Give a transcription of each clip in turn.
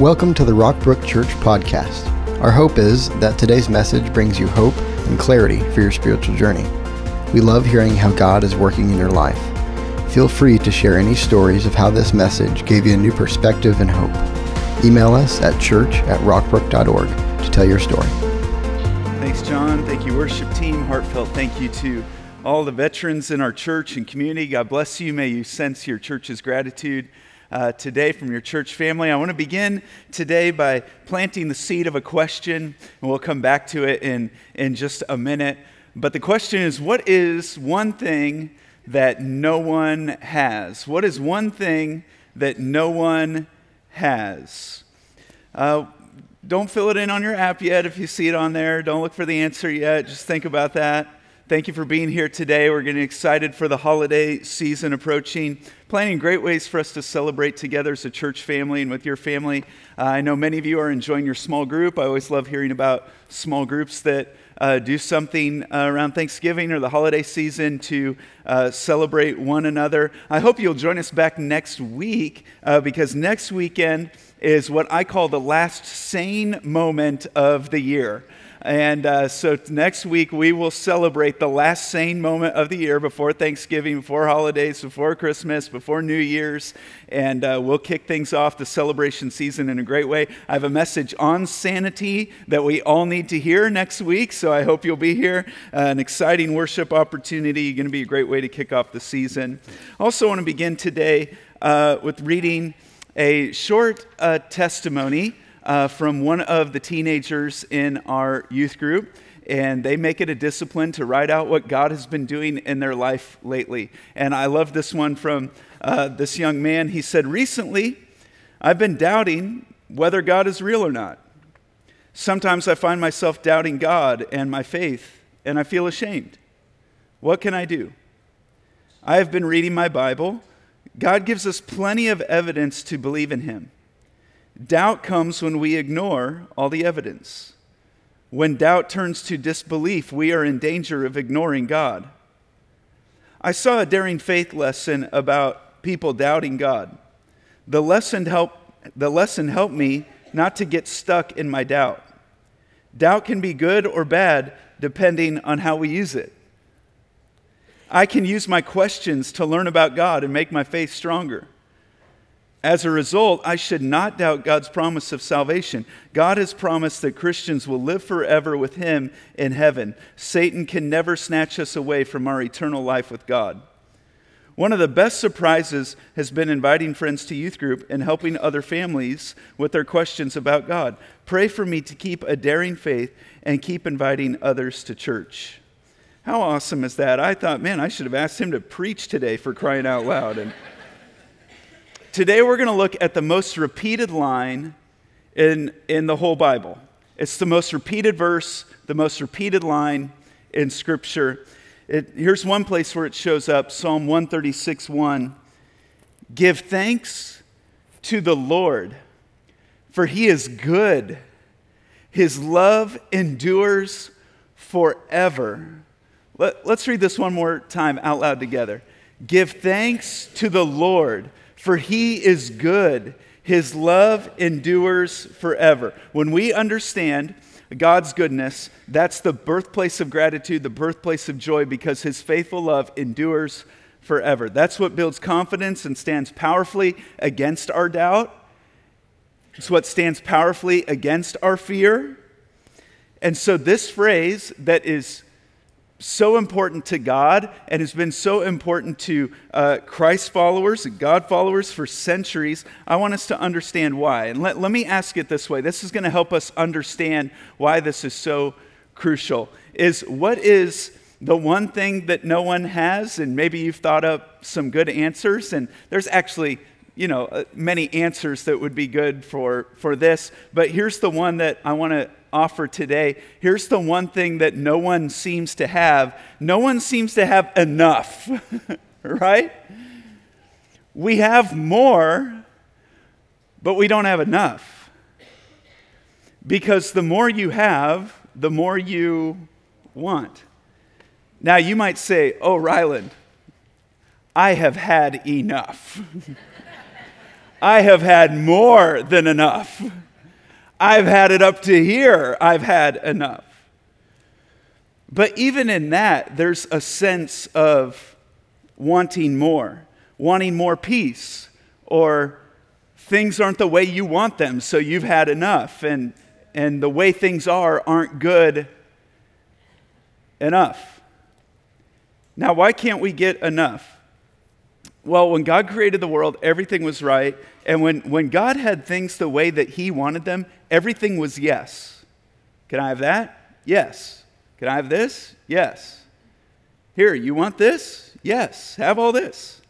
Welcome to the Rockbrook Church podcast. Our hope is that today's message brings you hope and clarity for your spiritual journey. We love hearing how God is working in your life. Feel free to share any stories of how this message gave you a new perspective and hope. Email us at church at rockbrook.org to tell your story. Thanks, John. Thank you, worship team. Heartfelt thank you to all the veterans in our church and community. God bless you. May you sense your church's gratitude uh, today from your church family. I want to begin today by planting the seed of a question, and we'll come back to it in, in just a minute. But the question is what is one thing that no one has? What is one thing that no one has? Uh, don't fill it in on your app yet if you see it on there. Don't look for the answer yet. Just think about that. Thank you for being here today. We're getting excited for the holiday season approaching, planning great ways for us to celebrate together as a church family and with your family. Uh, I know many of you are enjoying your small group. I always love hearing about small groups that uh, do something uh, around Thanksgiving or the holiday season to uh, celebrate one another. I hope you'll join us back next week uh, because next weekend is what I call the last sane moment of the year. And uh, so next week, we will celebrate the last sane moment of the year before Thanksgiving, before holidays, before Christmas, before New Year's. And uh, we'll kick things off the celebration season in a great way. I have a message on sanity that we all need to hear next week. So I hope you'll be here. Uh, an exciting worship opportunity. Going to be a great way to kick off the season. Also, want to begin today uh, with reading a short uh, testimony uh, from one of the teenagers in our youth group. And they make it a discipline to write out what God has been doing in their life lately. And I love this one from uh, this young man. He said, Recently, I've been doubting whether God is real or not. Sometimes I find myself doubting God and my faith, and I feel ashamed. What can I do? I have been reading my Bible. God gives us plenty of evidence to believe in Him. Doubt comes when we ignore all the evidence. When doubt turns to disbelief, we are in danger of ignoring God. I saw a daring faith lesson about people doubting God. The lesson helped, the lesson helped me not to get stuck in my doubt. Doubt can be good or bad depending on how we use it. I can use my questions to learn about God and make my faith stronger. As a result, I should not doubt God's promise of salvation. God has promised that Christians will live forever with Him in heaven. Satan can never snatch us away from our eternal life with God. One of the best surprises has been inviting friends to youth group and helping other families with their questions about God. Pray for me to keep a daring faith and keep inviting others to church. How awesome is that? I thought, man, I should have asked him to preach today for crying out loud. And Today we're going to look at the most repeated line in, in the whole Bible. It's the most repeated verse, the most repeated line in Scripture. It, here's one place where it shows up Psalm 136 1. Give thanks to the Lord, for he is good. His love endures forever. Let, let's read this one more time out loud together. Give thanks to the Lord for he is good. His love endures forever. When we understand God's goodness, that's the birthplace of gratitude, the birthplace of joy, because his faithful love endures forever. That's what builds confidence and stands powerfully against our doubt. It's what stands powerfully against our fear. And so, this phrase that is so important to God and has been so important to uh, Christ followers and God followers for centuries, I want us to understand why. And let, let me ask it this way this is going to help us understand why this is so crucial. Is what is the one thing that no one has? And maybe you've thought up some good answers, and there's actually you know uh, many answers that would be good for for this but here's the one that i want to offer today. Here's the one thing that no one seems to have no one seems to have enough, right? We have more, but we don't have enough. Because the more you have, the more you want. Now, you might say, Oh, Ryland, I have had enough. I have had more than enough. I've had it up to here. I've had enough. But even in that, there's a sense of wanting more, wanting more peace, or things aren't the way you want them, so you've had enough, and, and the way things are aren't good enough. Now, why can't we get enough? Well, when God created the world, everything was right. And when, when God had things the way that He wanted them, everything was yes. Can I have that? Yes. Can I have this? Yes. Here, you want this? Yes. Have all this.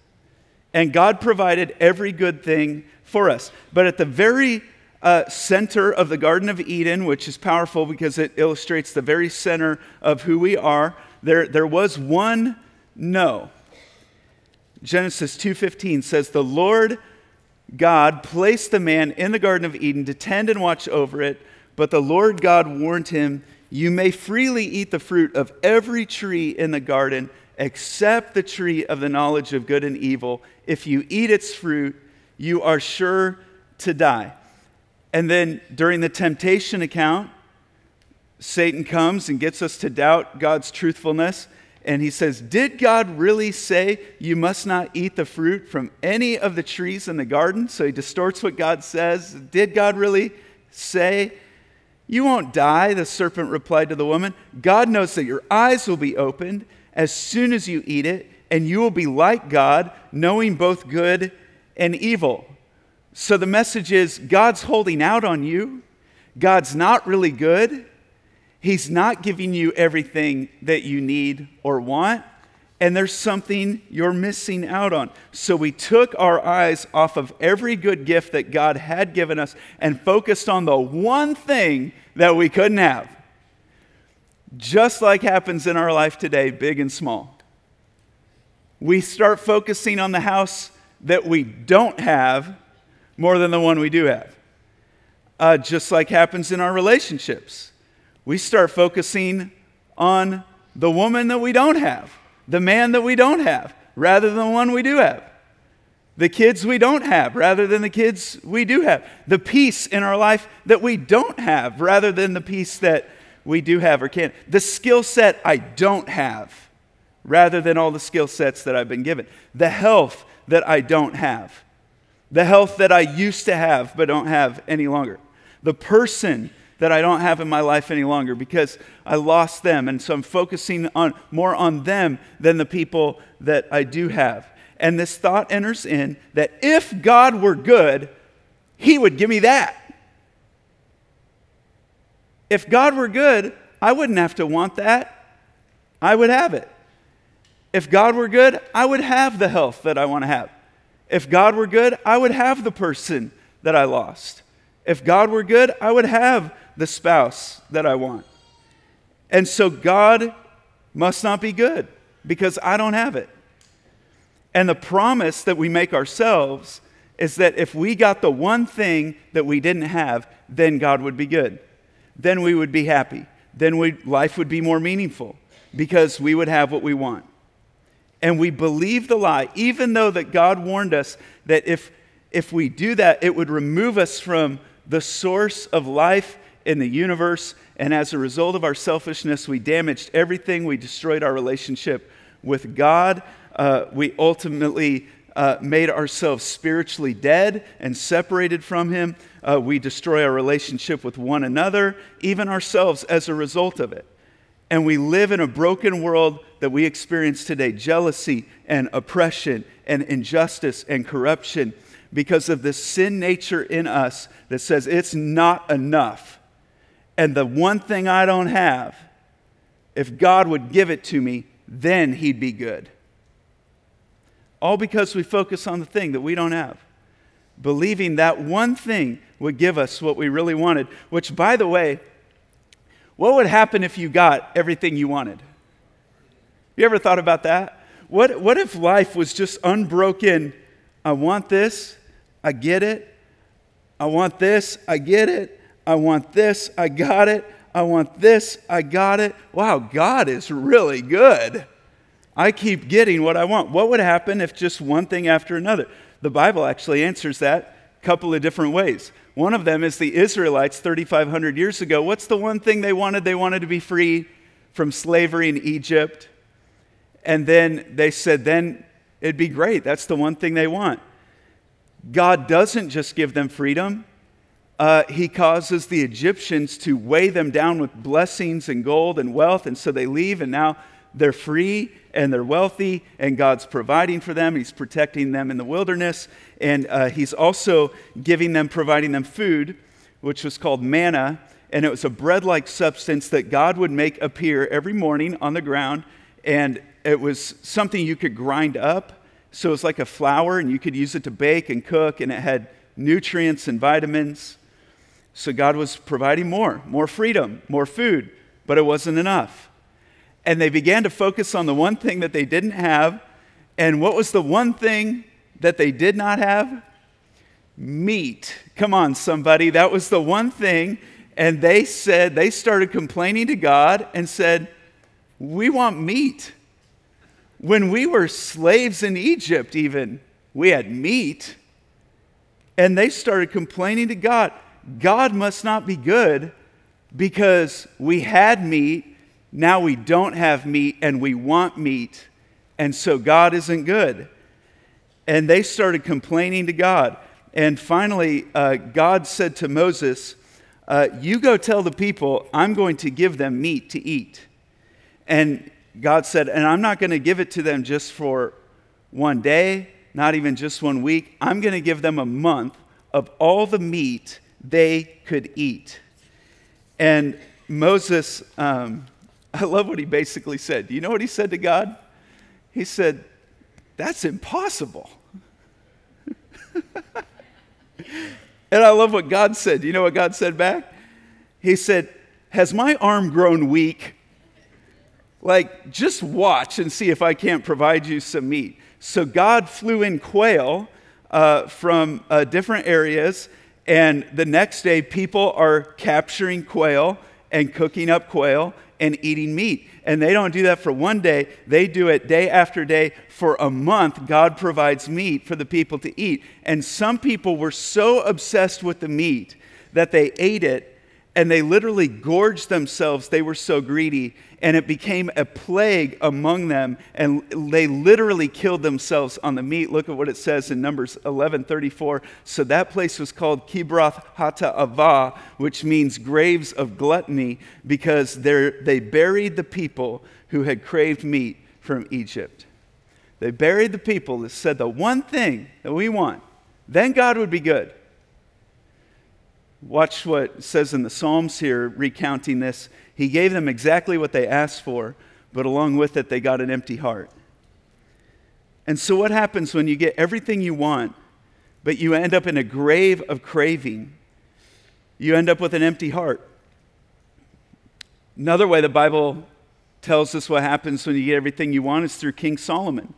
And God provided every good thing for us. But at the very uh, center of the Garden of Eden, which is powerful because it illustrates the very center of who we are, there, there was one no. Genesis 2:15 says the Lord God placed the man in the garden of Eden to tend and watch over it, but the Lord God warned him, "You may freely eat the fruit of every tree in the garden except the tree of the knowledge of good and evil. If you eat its fruit, you are sure to die." And then during the temptation account, Satan comes and gets us to doubt God's truthfulness. And he says, Did God really say you must not eat the fruit from any of the trees in the garden? So he distorts what God says. Did God really say? You won't die, the serpent replied to the woman. God knows that your eyes will be opened as soon as you eat it, and you will be like God, knowing both good and evil. So the message is God's holding out on you. God's not really good. He's not giving you everything that you need or want, and there's something you're missing out on. So we took our eyes off of every good gift that God had given us and focused on the one thing that we couldn't have. Just like happens in our life today, big and small. We start focusing on the house that we don't have more than the one we do have. Uh, just like happens in our relationships we start focusing on the woman that we don't have, the man that we don't have, rather than the one we do have, the kids we don't have, rather than the kids we do have, the peace in our life that we don't have, rather than the peace that we do have or can't, the skill set I don't have, rather than all the skill sets that I've been given, the health that I don't have, the health that I used to have but don't have any longer, the person that I don't have in my life any longer because I lost them. And so I'm focusing on more on them than the people that I do have. And this thought enters in that if God were good, he would give me that. If God were good, I wouldn't have to want that. I would have it. If God were good, I would have the health that I want to have. If God were good, I would have the person that I lost. If God were good, I would have the spouse that I want. And so God must not be good because I don't have it. And the promise that we make ourselves is that if we got the one thing that we didn't have, then God would be good. Then we would be happy. Then we, life would be more meaningful because we would have what we want. And we believe the lie, even though that God warned us that if, if we do that, it would remove us from the source of life in the universe. And as a result of our selfishness, we damaged everything. We destroyed our relationship with God. Uh, we ultimately uh, made ourselves spiritually dead and separated from Him. Uh, we destroy our relationship with one another, even ourselves, as a result of it. And we live in a broken world that we experience today jealousy and oppression and injustice and corruption because of the sin nature in us that says it's not enough and the one thing I don't have, if God would give it to me, then He'd be good. All because we focus on the thing that we don't have, believing that one thing would give us what we really wanted, which, by the way, what would happen if you got everything you wanted? You ever thought about that? What, what if life was just unbroken? I want this, I get it. I want this, I get it. I want this, I got it. I want this, I got it. Wow, God is really good. I keep getting what I want. What would happen if just one thing after another? The Bible actually answers that. a couple of different ways. One of them is the Israelites 3,500 years ago. What's the one thing they wanted? They wanted to be free from slavery in Egypt. And then they said, then it'd be great. That's the one thing they want. God doesn't just give them freedom, uh, He causes the Egyptians to weigh them down with blessings and gold and wealth. And so they leave, and now they're free and they're wealthy, and God's providing for them. He's protecting them in the wilderness, and uh, He's also giving them, providing them food, which was called manna. And it was a bread like substance that God would make appear every morning on the ground. And it was something you could grind up. So it's like a flour, and you could use it to bake and cook, and it had nutrients and vitamins. So God was providing more, more freedom, more food, but it wasn't enough. And they began to focus on the one thing that they didn't have. And what was the one thing that they did not have? Meat. Come on, somebody. That was the one thing. And they said, they started complaining to God and said, We want meat. When we were slaves in Egypt, even, we had meat. And they started complaining to God. God must not be good because we had meat, now we don't have meat, and we want meat. And so God isn't good. And they started complaining to God. And finally, uh, God said to Moses, uh, You go tell the people, I'm going to give them meat to eat. And God said, And I'm not going to give it to them just for one day, not even just one week. I'm going to give them a month of all the meat they could eat. And Moses, um, I love what he basically said. Do you know what he said to God? He said, That's impossible. and I love what God said. Do you know what God said back? He said, Has my arm grown weak? Like, just watch and see if I can't provide you some meat. So God flew in quail uh, from uh, different areas, and the next day, people are capturing quail and cooking up quail and eating meat. And they don't do that for one day, they do it day after day. For a month, God provides meat for the people to eat. And some people were so obsessed with the meat that they ate it and they literally gorged themselves. They were so greedy and it became a plague among them, and they literally killed themselves on the meat. Look at what it says in Numbers 11:34. So that place was called Kibroth Hattaavah, which means graves of gluttony, because they buried the people who had craved meat from Egypt. They buried the people that said the one thing that we want, then God would be good. Watch what says in the Psalms here, recounting this. He gave them exactly what they asked for, but along with it, they got an empty heart. And so, what happens when you get everything you want, but you end up in a grave of craving? You end up with an empty heart. Another way the Bible tells us what happens when you get everything you want is through King Solomon.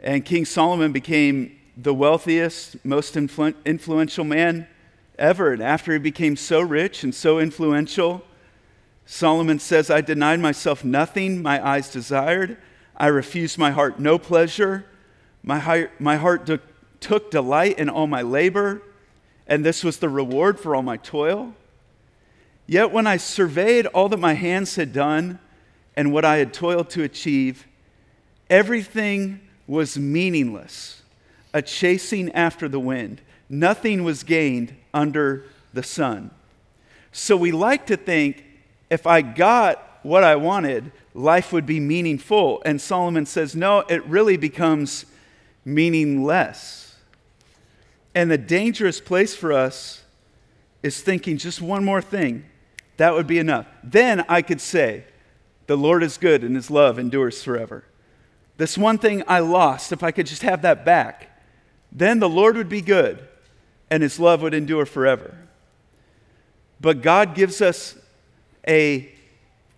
And King Solomon became the wealthiest, most influential man ever. And after he became so rich and so influential, Solomon says, I denied myself nothing my eyes desired. I refused my heart no pleasure. My heart, my heart took, took delight in all my labor, and this was the reward for all my toil. Yet when I surveyed all that my hands had done and what I had toiled to achieve, everything was meaningless, a chasing after the wind. Nothing was gained under the sun. So we like to think if I got what I wanted, life would be meaningful. And Solomon says, no, it really becomes meaningless. And the dangerous place for us is thinking just one more thing. That would be enough. Then I could say, the Lord is good and his love endures forever. This one thing I lost, if I could just have that back, then the Lord would be good and his love would endure forever. But God gives us a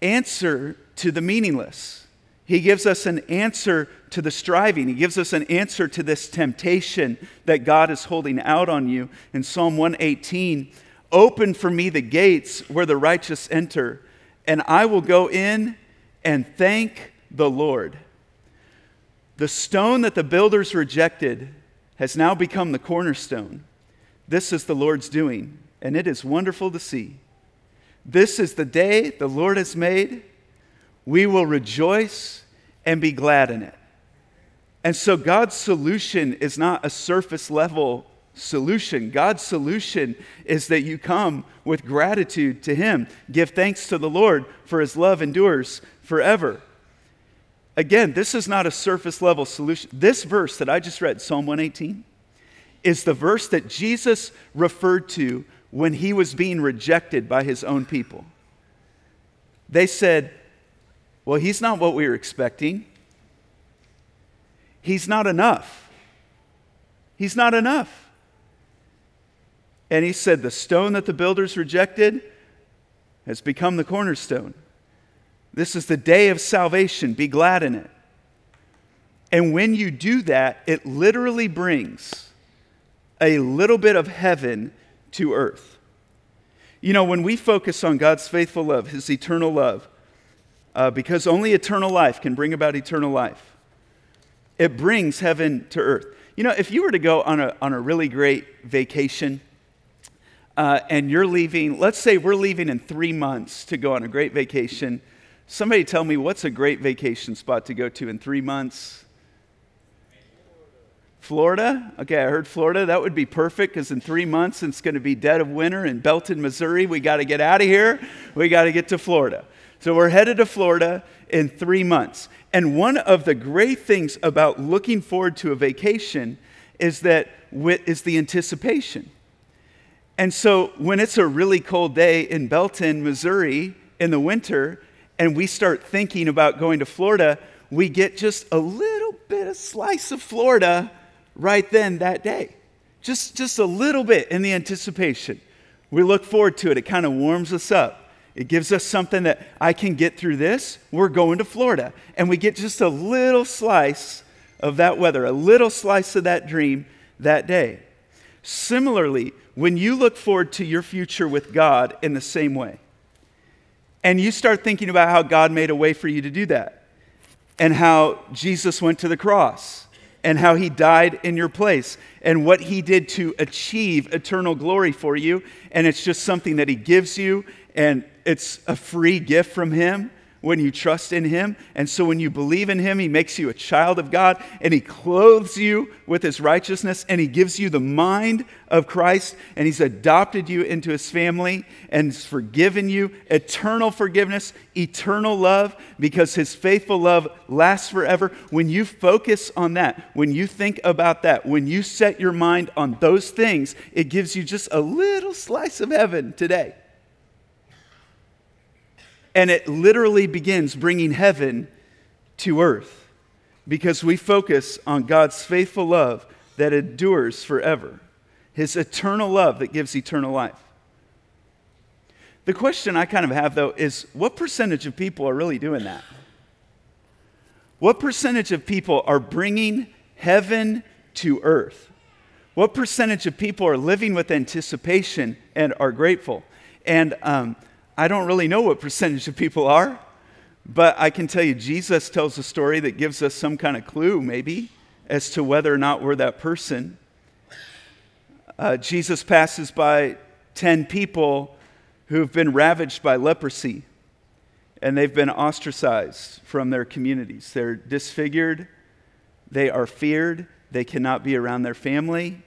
answer to the meaningless. He gives us an answer to the striving. He gives us an answer to this temptation that God is holding out on you. In Psalm 118, open for me the gates where the righteous enter, and I will go in and thank the Lord. The stone that the builders rejected has now become the cornerstone. This is the Lord's doing, and it is wonderful to see. This is the day the Lord has made. We will rejoice and be glad in it. And so God's solution is not a surface level solution. God's solution is that you come with gratitude to Him. Give thanks to the Lord, for His love endures forever. Again, this is not a surface level solution. This verse that I just read, Psalm 118, is the verse that Jesus referred to when he was being rejected by his own people. They said, Well, he's not what we were expecting. He's not enough. He's not enough. And he said, The stone that the builders rejected has become the cornerstone. This is the day of salvation. Be glad in it. And when you do that, it literally brings a little bit of heaven to earth. You know, when we focus on God's faithful love, His eternal love, uh, because only eternal life can bring about eternal life, it brings heaven to earth. You know, if you were to go on a, on a really great vacation, uh, and you're leaving, let's say we're leaving in three months to go on a great vacation Somebody tell me what's a great vacation spot to go to in three months? Florida? Okay, I heard Florida. That would be perfect because in three months it's going to be dead of winter in Belton, Missouri. We got to get out of here. We got to get to Florida. So we're headed to Florida in three months. And one of the great things about looking forward to a vacation is that is the anticipation. And so when it's a really cold day in Belton, Missouri in the winter, and we start thinking about going to Florida, we get just a little bit of slice of Florida right then that day. Just, just a little bit in the anticipation. We look forward to it. It kind of warms us up. It gives us something that I can get through this. We're going to Florida. And we get just a little slice of that weather, a little slice of that dream that day. Similarly, when you look forward to your future with God in the same way, and you start thinking about how God made a way for you to do that, and how Jesus went to the cross, and how he died in your place, and what he did to achieve eternal glory for you. And it's just something that he gives you, and it's a free gift from him when you trust in Him. And so when you believe in Him, He makes you a child of God and He clothes you with His righteousness and He gives you the mind of Christ and He's adopted you into His family and has forgiven you eternal forgiveness, eternal love because His faithful love lasts forever. When you focus on that, when you think about that, when you set your mind on those things, it gives you just a little slice of heaven today. And it literally begins bringing heaven to earth because we focus on God's faithful love that endures forever, His eternal love that gives eternal life. The question I kind of have, though, is what percentage of people are really doing that? What percentage of people are bringing heaven to earth? What percentage of people are living with anticipation and are grateful? And um, I don't really know what percentage of people are, but I can tell you Jesus tells a story that gives us some kind of clue, maybe, as to whether or not we're that person. Uh, Jesus passes by 10 people who've been ravaged by leprosy, and they've been ostracized from their communities. They're disfigured, they are feared, they cannot be around their family.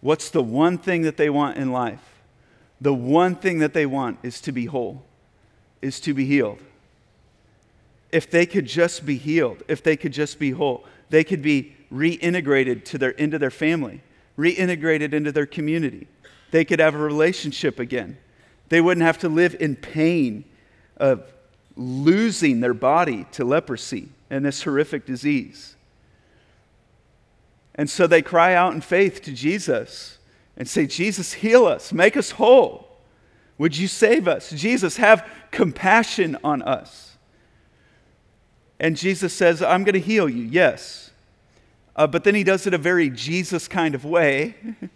What's the one thing that they want in life? The one thing that they want is to be whole, is to be healed. If they could just be healed, if they could just be whole, they could be reintegrated to their, into their family, reintegrated into their community. They could have a relationship again. They wouldn't have to live in pain of losing their body to leprosy and this horrific disease. And so they cry out in faith to Jesus and say, Jesus, heal us, make us whole. Would you save us? Jesus, have compassion on us. And Jesus says, I'm going to heal you, yes. Uh, but then he does it a very Jesus kind of way,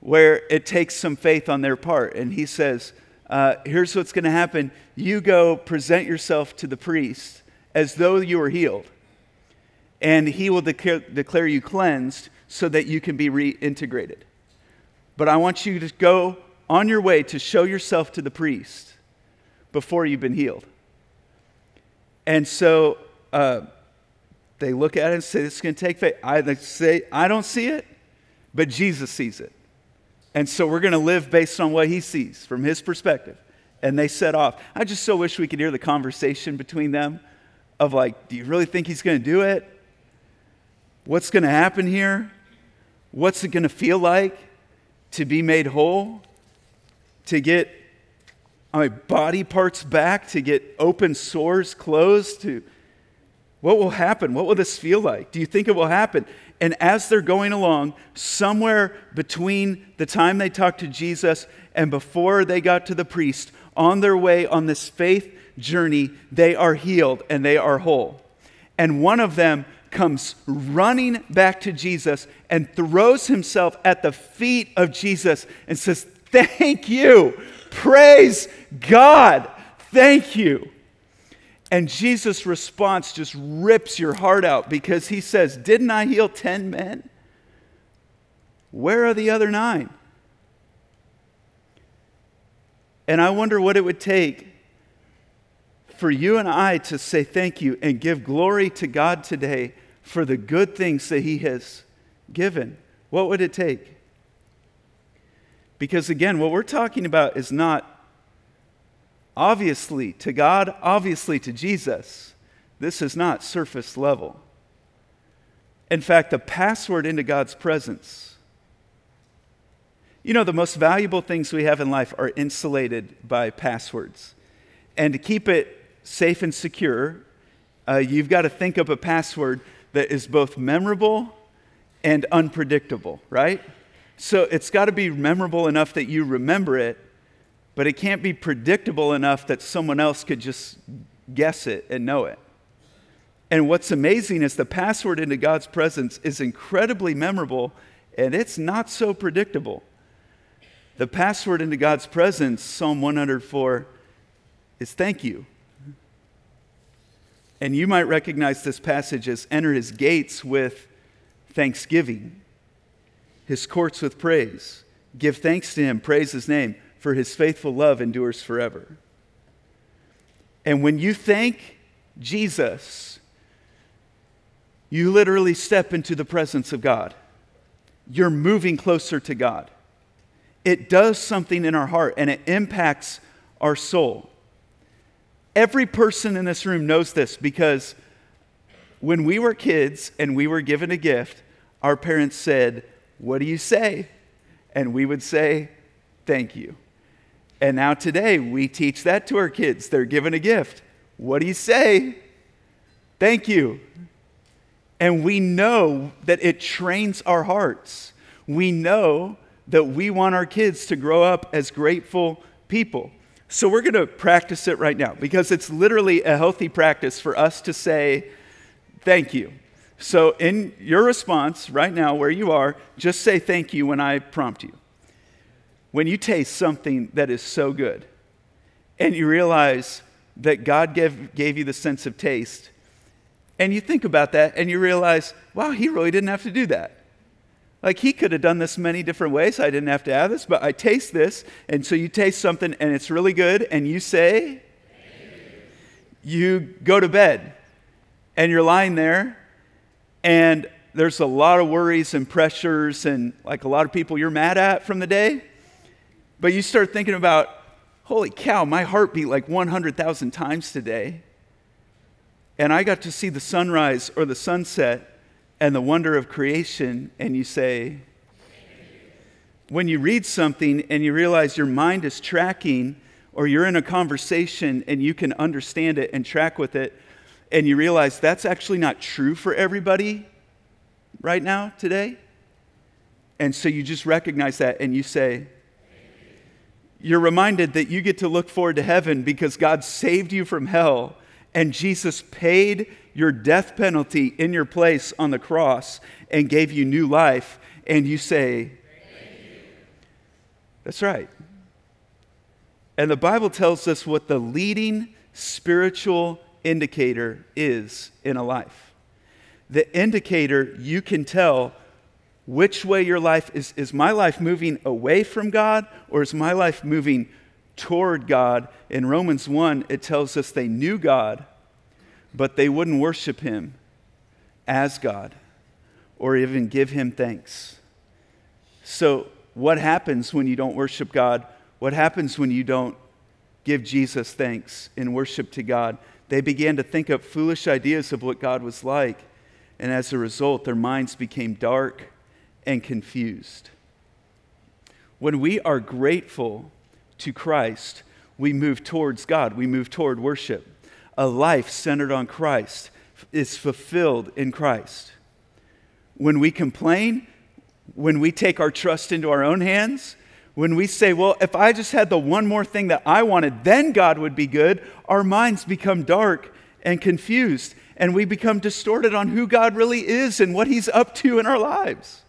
where it takes some faith on their part. And he says, uh, Here's what's going to happen you go present yourself to the priest as though you were healed, and he will declare, declare you cleansed so that you can be reintegrated. But I want you to go on your way to show yourself to the priest before you've been healed. And so uh, they look at it and say, It's going to take faith. I they say, I don't see it, but Jesus sees it. And so we're going to live based on what he sees from his perspective. And they set off. I just so wish we could hear the conversation between them of like, do you really think he's going to do it? What's going to happen here? What's it going to feel like to be made whole? To get my body parts back, to get open sores closed, to what will happen? What will this feel like? Do you think it will happen? And as they're going along, somewhere between the time they talked to Jesus and before they got to the priest, on their way on this faith journey, they are healed and they are whole. And one of them comes running back to Jesus and throws himself at the feet of Jesus and says, Thank you. Praise God. Thank you. And Jesus' response just rips your heart out because he says, Didn't I heal 10 men? Where are the other nine? And I wonder what it would take for you and I to say thank you and give glory to God today for the good things that He has given. What would it take? Because again, what we're talking about is not obviously to God, obviously to Jesus. This is not surface level. In fact, the password into God's presence. You know, the most valuable things we have in life are insulated by passwords. And to keep it safe and secure, uh, you've got to think up a password that is both memorable and unpredictable, right? So it's got to be memorable enough that you remember it, but it can't be predictable enough that someone else could just guess it and know it. And what's amazing is the password into God's presence is incredibly memorable and it's not so predictable. The password into God's presence, Psalm 104, is thank you. And you might recognize this passage as enter his gates with thanksgiving, his courts with praise. Give thanks to him, praise his name for his faithful love endures forever. And when you thank Jesus, you literally step into the presence of God. You're moving closer to God. It does something in our heart and it impacts our soul. Every person in this room knows this because when we were kids and we were given a gift, our parents said, What do you say? And we would say, Thank you. And now today we teach that to our kids. They're given a gift. What do you say? Thank you. And we know that it trains our hearts. We know that we want our kids to grow up as grateful people. So we're going to practice it right now because it's literally a healthy practice for us to say, Thank you. So, in your response right now, where you are, just say thank you when I prompt you when you taste something that is so good and you realize that God gave, gave you the sense of taste, and you think about that and you realize, wow, he really didn't have to do that. Like he could have done this many different ways. I didn't have to have this, but I taste this. And so you taste something and it's really good, and you say, you go to bed and you're lying there, and there's a lot of worries and pressures, and like a lot of people you're mad at from the day. But you start thinking about, holy cow, my heart beat like 100,000 times today. And I got to see the sunrise or the sunset and the wonder of creation, and you say, when you read something and you realize your mind is tracking, or you're in a conversation and you can understand it and track with it, and you realize that's actually not true for everybody right now, today. And so you just recognize that and you say, you're reminded that you get to look forward to heaven because God saved you from hell and Jesus paid your death penalty in your place on the cross and gave you new life. And you say, That's right. And the Bible tells us what the leading spiritual indicator is in a life. The indicator you can tell which way your life is. Is my life moving away from God or is my life moving toward God? In Romans 1, it tells us they knew God, but they wouldn't worship him as God or even give him thanks. So, what happens when you don't worship God? What happens when you don't give Jesus thanks in worship to God? They began to think up foolish ideas of what God was like. And as a result, their minds became dark and confused. When we are grateful to Christ, we move towards God, we move toward worship. A life centered on Christ is fulfilled in Christ. When we complain, when we take our trust into our own hands, when we say, well, if I just had the one more thing that I wanted, then God would be good, our minds become dark and confused, and we become distorted on who God really is and what He's up to in our lives.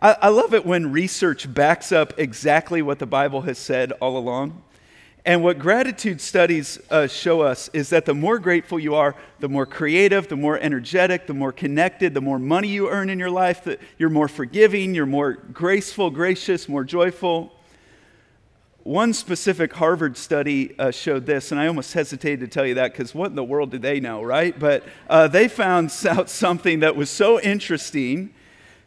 I, I love it when research backs up exactly what the Bible has said all along. And what gratitude studies uh, show us is that the more grateful you are, the more creative, the more energetic, the more connected, the more money you earn in your life, that you're more forgiving, you're more graceful, gracious, more joyful. One specific Harvard study uh, showed this, and I almost hesitated to tell you that because what in the world do they know, right? But uh, they found out something that was so interesting.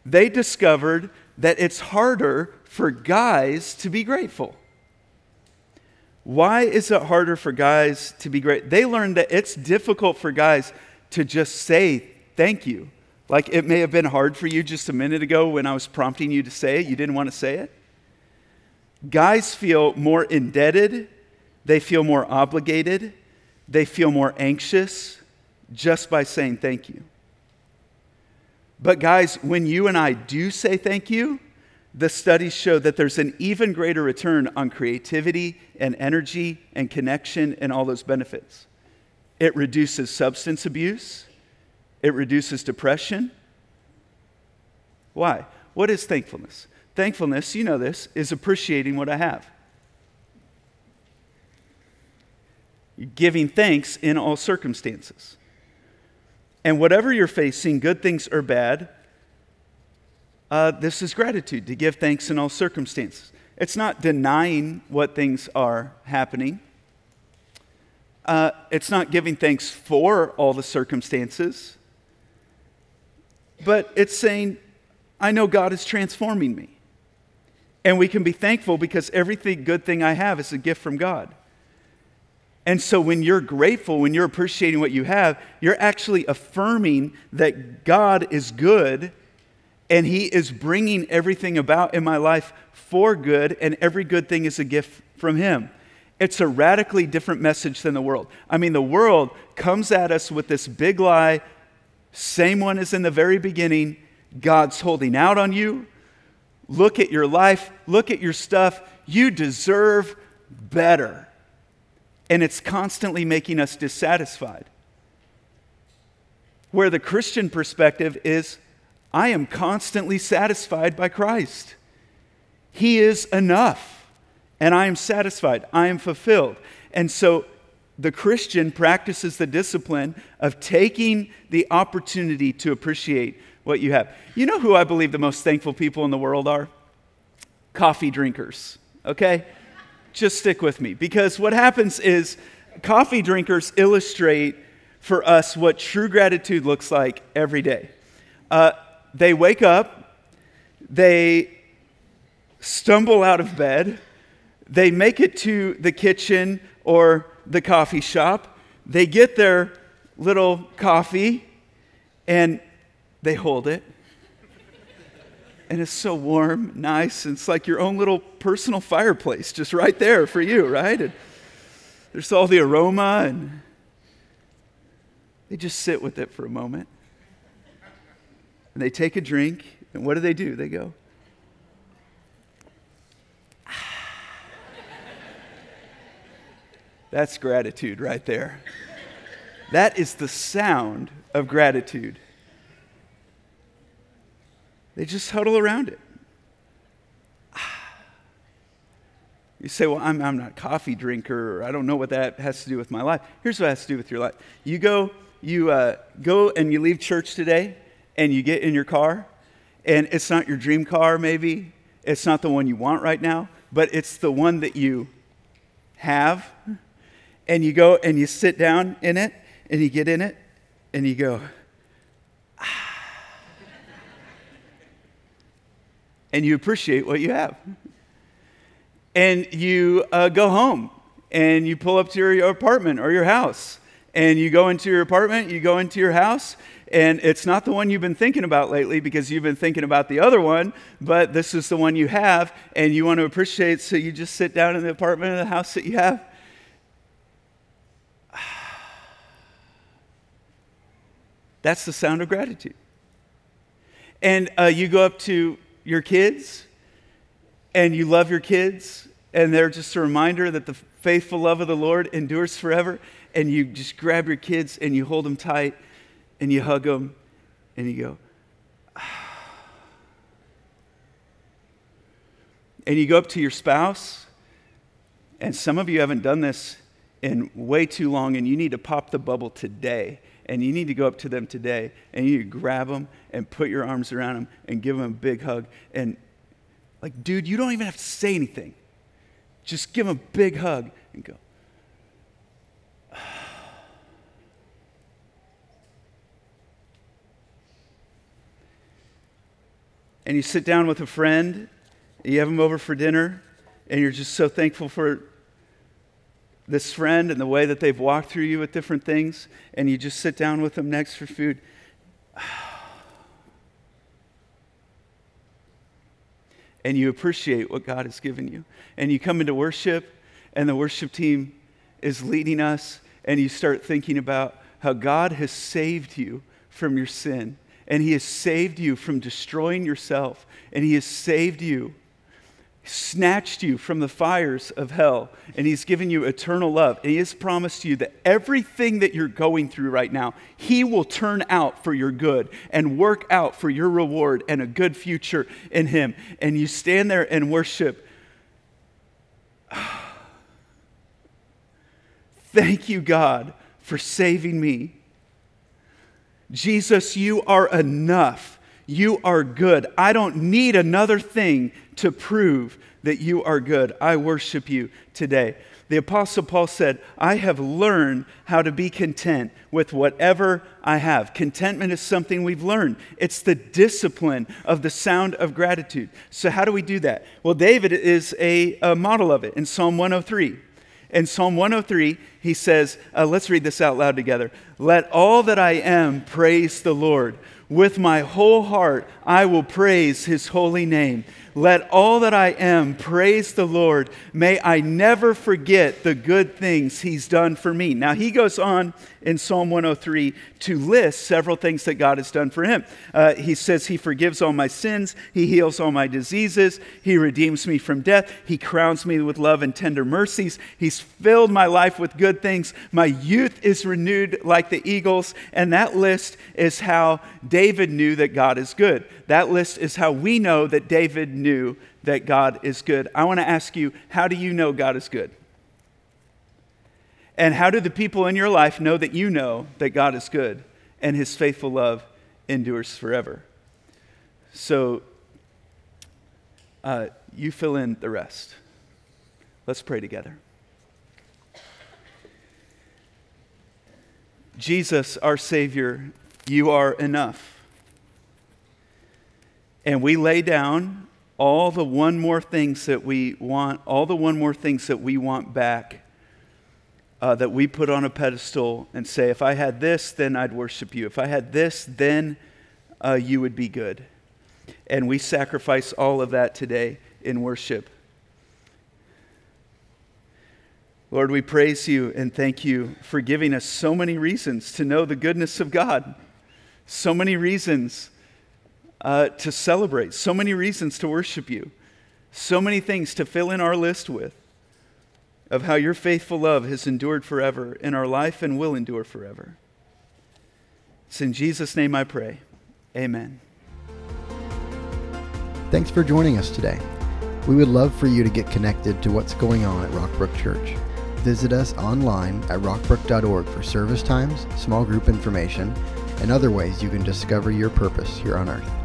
They discovered that it's harder for guys to be grateful. Why is it harder for guys to be great? They learned that it's difficult for guys to just say thank you. Like it may have been hard for you just a minute ago when I was prompting you to say it, you didn't want to say it. Guys feel more indebted, they feel more obligated, they feel more anxious just by saying thank you. But, guys, when you and I do say thank you, the studies show that there's an even greater return on creativity and energy and connection and all those benefits. It reduces substance abuse, it reduces depression. Why? What is thankfulness? Thankfulness, you know this, is appreciating what I have. Giving thanks in all circumstances. And whatever you're facing, good things or bad, uh, this is gratitude, to give thanks in all circumstances. It's not denying what things are happening. Uh, it's not giving thanks for all the circumstances. But it's saying, I know God is transforming me. And we can be thankful because everything good thing I have is a gift from God. And so when you're grateful, when you're appreciating what you have, you're actually affirming that God is good and He is bringing everything about in my life for good, and every good thing is a gift from Him. It's a radically different message than the world. I mean, the world comes at us with this big lie, same one as in the very beginning God's holding out on you. Look at your life, look at your stuff. You deserve better. And it's constantly making us dissatisfied. Where the Christian perspective is I am constantly satisfied by Christ. He is enough, and I am satisfied. I am fulfilled. And so the Christian practices the discipline of taking the opportunity to appreciate what you have. You know who I believe the most thankful people in the world are? Coffee drinkers, okay? Just stick with me because what happens is coffee drinkers illustrate for us what true gratitude looks like every day. Uh, they wake up, they stumble out of bed, they make it to the kitchen or the coffee shop, they get their little coffee, and they hold it. And it's so warm, nice, and it's like your own little personal fireplace just right there for you, right? And there's all the aroma, and they just sit with it for a moment and they take a drink, and what do they do? They go, That's gratitude right there. That is the sound of gratitude. They just huddle around it. You say, Well, I'm, I'm not a coffee drinker, or I don't know what that has to do with my life. Here's what it has to do with your life. You go, you uh, go and you leave church today, and you get in your car, and it's not your dream car, maybe, it's not the one you want right now, but it's the one that you have, and you go and you sit down in it, and you get in it, and you go, and you appreciate what you have. And you uh, go home and you pull up to your apartment or your house. And you go into your apartment, you go into your house, and it's not the one you've been thinking about lately because you've been thinking about the other one, but this is the one you have, and you want to appreciate, so you just sit down in the apartment or the house that you have. That's the sound of gratitude. And uh, you go up to your kids and you love your kids, and they're just a reminder that the faithful love of the Lord endures forever. And you just grab your kids and you hold them tight and you hug them and you go, and you go up to your spouse, and some of you haven't done this in way too long, and you need to pop the bubble today. And you need to go up to them today, and you grab them and put your arms around them and give them a big hug. And, like, dude, you don't even have to say anything. Just give them a big hug and go, and you sit down with a friend, you have them over for dinner, and you're just so thankful for this friend and the way that they've walked through you with different things, and you just sit down with them next for food. And you appreciate what God has given you. And you come into worship, and the worship team is leading us, and you start thinking about how God has saved you from your sin, and He has saved you from destroying yourself, and He has saved you snatched you from the fires of hell and he's given you eternal love. And he has promised you that everything that you're going through right now he will turn out for your good and work out for your reward and a good future in him. And you stand there and worship. Thank you god for saving me jesus you are enough you are good. I don't need another thing to prove that you are good. I worship you today. The Apostle Paul said, I have learned how to be content with whatever I have. Contentment is something we've learned, it's the discipline of the sound of gratitude. So, how do we do that? Well, David is a, a model of it in Psalm 103. In Psalm 103, he says, uh, let's read this out loud together. Let all that I am praise the Lord. With my whole heart, I will praise his holy name. Let all that I am praise the Lord. May I never forget the good things he's done for me. Now, he goes on in Psalm 103 to list several things that God has done for him. Uh, he says, He forgives all my sins, He heals all my diseases, He redeems me from death, He crowns me with love and tender mercies, He's filled my life with good things. My youth is renewed like the eagles. And that list is how David knew that God is good. That list is how we know that David knew that God is good. I want to ask you, how do you know God is good? And how do the people in your life know that you know that God is good and his faithful love endures forever? So uh, you fill in the rest. Let's pray together. Jesus, our Savior, you are enough. And we lay down all the one more things that we want, all the one more things that we want back uh, that we put on a pedestal and say, if I had this, then I'd worship you. If I had this, then uh, you would be good. And we sacrifice all of that today in worship. Lord, we praise you and thank you for giving us so many reasons to know the goodness of God, so many reasons uh, to celebrate, so many reasons to worship you, so many things to fill in our list with of how your faithful love has endured forever in our life and will endure forever. It's in Jesus' name I pray. Amen. Thanks for joining us today. We would love for you to get connected to what's going on at Rockbrook Church. Visit us online at rockbrook.org for service times, small group information, and other ways you can discover your purpose here on earth.